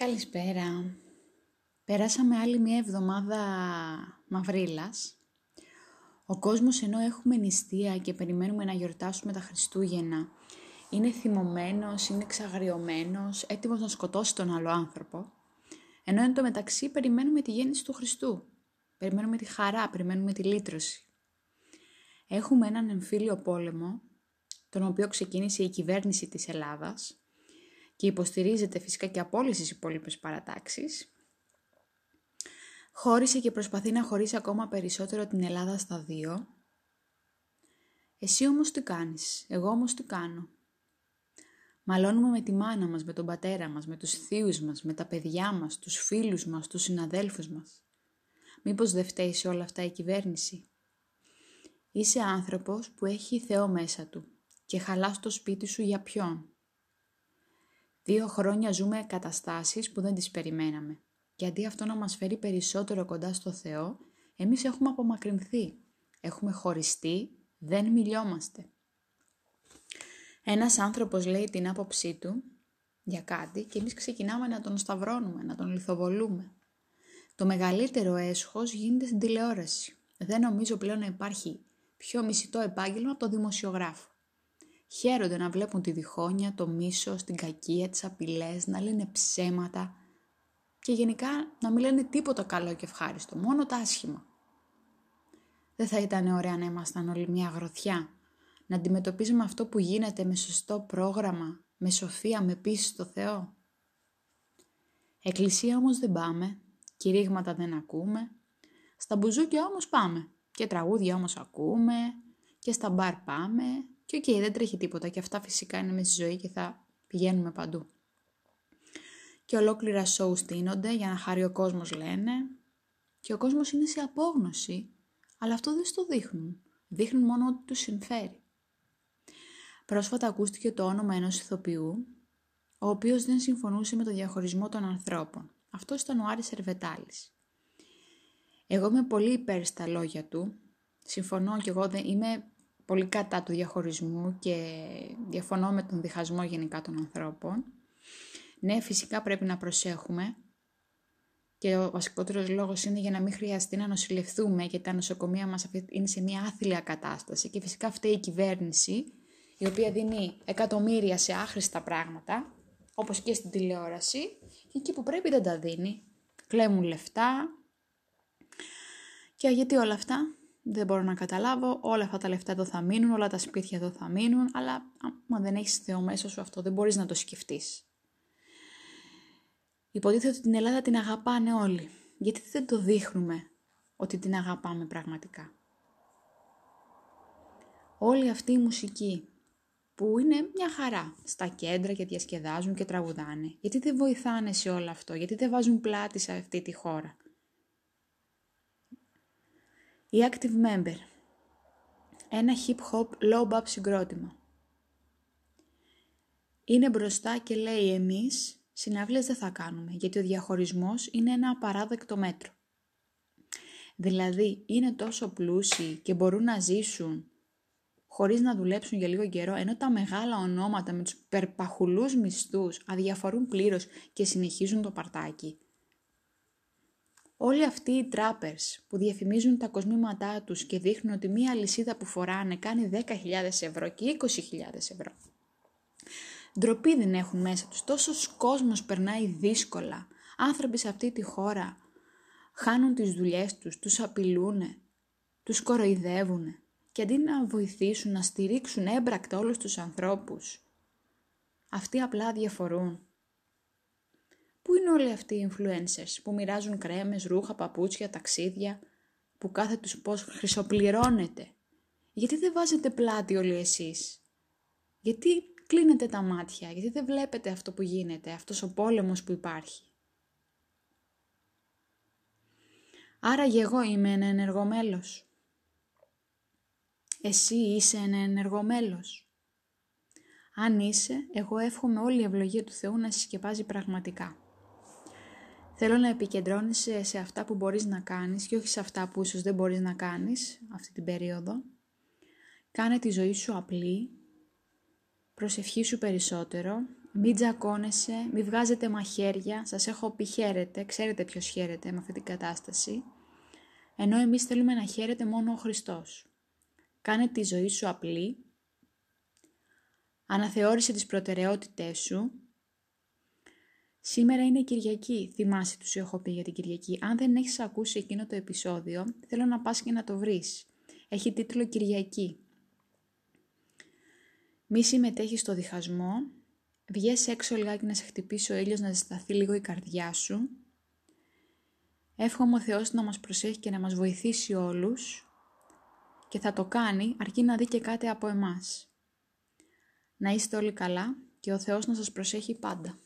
Καλησπέρα. Περάσαμε άλλη μια εβδομάδα μαυρίλας. Ο κόσμος ενώ έχουμε νηστεία και περιμένουμε να γιορτάσουμε τα Χριστούγεννα, είναι θυμωμένος, είναι εξαγριωμένος, έτοιμος να σκοτώσει τον άλλο άνθρωπο, ενώ εν τω μεταξύ περιμένουμε τη γέννηση του Χριστού. Περιμένουμε τη χαρά, περιμένουμε τη λύτρωση. Έχουμε έναν εμφύλιο πόλεμο, τον οποίο ξεκίνησε η κυβέρνηση της Ελλάδας, και υποστηρίζεται φυσικά και από όλες τις υπόλοιπες παρατάξεις, χώρισε και προσπαθεί να χωρίσει ακόμα περισσότερο την Ελλάδα στα δύο. Εσύ όμως τι κάνεις, εγώ όμως τι κάνω; Μαλώνουμε με τη μάνα μας, με τον πατέρα μας, με τους θείους μας, με τα παιδιά μας, τους φίλους μας, τους συναδέλφους μας. Μήπως δεν φταίει σε όλα αυτά η κυβέρνηση; Είσαι άνθρωπος που έχει Θεό μέσα του και χαλάς το σπίτι σου για ποιον; Δύο χρόνια ζούμε καταστάσεις που δεν τις περιμέναμε. Και αντί αυτό να μας φέρει περισσότερο κοντά στο Θεό, εμείς έχουμε απομακρυνθεί. Έχουμε χωριστεί, δεν μιλιόμαστε. Ένας άνθρωπος λέει την άποψή του για κάτι και εμείς ξεκινάμε να τον σταυρώνουμε, να τον λιθοβολούμε. Το μεγαλύτερο έσχος γίνεται στην τηλεόραση. Δεν νομίζω πλέον να υπάρχει πιο μισητό επάγγελμα από το δημοσιογράφο. Χαίρονται να βλέπουν τη διχόνοια, το μίσος, την κακία, τις απειλές, να λένε ψέματα και γενικά να μην λένε τίποτα καλό και ευχάριστο, μόνο τα άσχημα. Δεν θα ήταν ωραία να ήμασταν όλοι μια γροθιά, να αντιμετωπίζουμε αυτό που γίνεται με σωστό πρόγραμμα, με σοφία, με πίστη στο Θεό. Εκκλησία όμως δεν πάμε, κηρύγματα δεν ακούμε, στα μπουζούκια όμως πάμε και τραγούδια όμως ακούμε και στα μπαρ πάμε και OK, okay, δεν τρέχει τίποτα και αυτά φυσικά είναι μέσα στη ζωή και θα πηγαίνουμε παντού. Και ολόκληρα σόου στήνονται για να χαρεί ο κόσμος λένε και ο κόσμος είναι σε απόγνωση, αλλά αυτό δεν στο δείχνουν. Δείχνουν μόνο ό,τι τους συμφέρει. Πρόσφατα ακούστηκε το όνομα ενός ηθοποιού, ο οποίος δεν συμφωνούσε με το διαχωρισμό των ανθρώπων. Αυτό ήταν ο Άρης Σερβετάλης. Εγώ είμαι πολύ υπέρ στα λόγια του. Συμφωνώ και εγώ δεν είμαι πολύ κατά του διαχωρισμού και διαφωνώ με τον διχασμό γενικά των ανθρώπων. Ναι, φυσικά πρέπει να προσέχουμε και ο βασικότερος λόγος είναι για να μην χρειαστεί να νοσηλευθούμε γιατί τα νοσοκομεία μας είναι σε μια άθλια κατάσταση και φυσικά αυτή η κυβέρνηση η οποία δίνει εκατομμύρια σε άχρηστα πράγματα όπως και στην τηλεόραση και εκεί που πρέπει δεν τα δίνει. Κλέμουν λεφτά και γιατί όλα αυτά; Δεν μπορώ να καταλάβω, όλα αυτά τα λεφτά εδώ θα μείνουν, όλα τα σπίτια εδώ θα μείνουν, αλλά άμα δεν έχεις Θεό μέσα σου αυτό δεν μπορείς να το σκεφτείς. Υποτίθεται ότι την Ελλάδα την αγαπάνε όλοι. Γιατί δεν το δείχνουμε ότι την αγαπάμε πραγματικά; Όλη αυτή η μουσική που είναι μια χαρά στα κέντρα και διασκεδάζουν και τραγουδάνε. Γιατί δεν βοηθάνε σε όλο αυτό, γιατί δεν βάζουν πλάτη σε αυτή τη χώρα; Η Active Member. Ένα hip hop low bap συγκρότημα. Είναι μπροστά και λέει εμείς συναυλίες δεν θα κάνουμε γιατί ο διαχωρισμός είναι ένα απαράδεκτο μέτρο. Δηλαδή είναι τόσο πλούσιοι και μπορούν να ζήσουν χωρίς να δουλέψουν για λίγο καιρό, ενώ τα μεγάλα ονόματα με τους περπαχουλούς μισθούς αδιαφορούν πλήρως και συνεχίζουν το παρτάκι. Όλοι αυτοί οι τράπερς που διαφημίζουν τα κοσμήματά τους και δείχνουν ότι μία λυσίδα που φοράνε κάνει 10.000 ευρώ και 20.000 ευρώ. Ντροπή δεν έχουν μέσα τους, τόσος κόσμος περνάει δύσκολα. Άνθρωποι σε αυτή τη χώρα χάνουν τις δουλειές τους, τους απειλούν, τους κοροϊδεύουν και αντί να βοηθήσουν, να στηρίξουν έμπρακτα όλους τους ανθρώπους, αυτοί απλά διαφορούν. Πού είναι όλοι αυτοί οι influencers που μοιράζουν κρέμες, ρούχα, παπούτσια, ταξίδια, που κάθε τους πώς χρυσοπληρώνεται. Γιατί δεν βάζετε πλάτη όλοι εσείς; Γιατί κλείνετε τα μάτια, γιατί δεν βλέπετε αυτό που γίνεται, αυτός ο πόλεμος που υπάρχει; Άρα και εγώ είμαι ένα ενεργό μέλος. Εσύ είσαι ένα ενεργό μέλος. Αν είσαι, εγώ εύχομαι όλη η ευλογία του Θεού να συσκεπάζει πραγματικά. Θέλω να επικεντρώνεσαι σε αυτά που μπορείς να κάνεις και όχι σε αυτά που ίσως δεν μπορείς να κάνεις αυτή την περίοδο. Κάνε τη ζωή σου απλή, προσευχή σου περισσότερο, Μην τζακώνεσαι, μην βγάζετε μαχαίρια, σας έχω πει χαίρετε, ξέρετε ποιος χαίρεται με αυτή την κατάσταση, ενώ εμείς θέλουμε να χαίρεται μόνο ο Χριστός. Κάνε τη ζωή σου απλή, αναθεώρησε τις προτεραιότητές σου. Σήμερα είναι Κυριακή, θυμάσαι τους σου έχω πει για την Κυριακή. Αν δεν έχεις ακούσει εκείνο το επεισόδιο, θέλω να πας και να το βρεις. Έχει τίτλο Κυριακή. Μη συμμετέχεις στο διχασμό, βγες έξω λιγάκι να σε χτυπήσει ο ήλιος, να ζεσταθεί λίγο η καρδιά σου. Εύχομαι ο Θεός να μας προσέχει και να μας βοηθήσει όλους και θα το κάνει αρκεί να δει και κάτι από εμάς. Να είστε όλοι καλά και ο Θεός να σας προσέχει πάντα.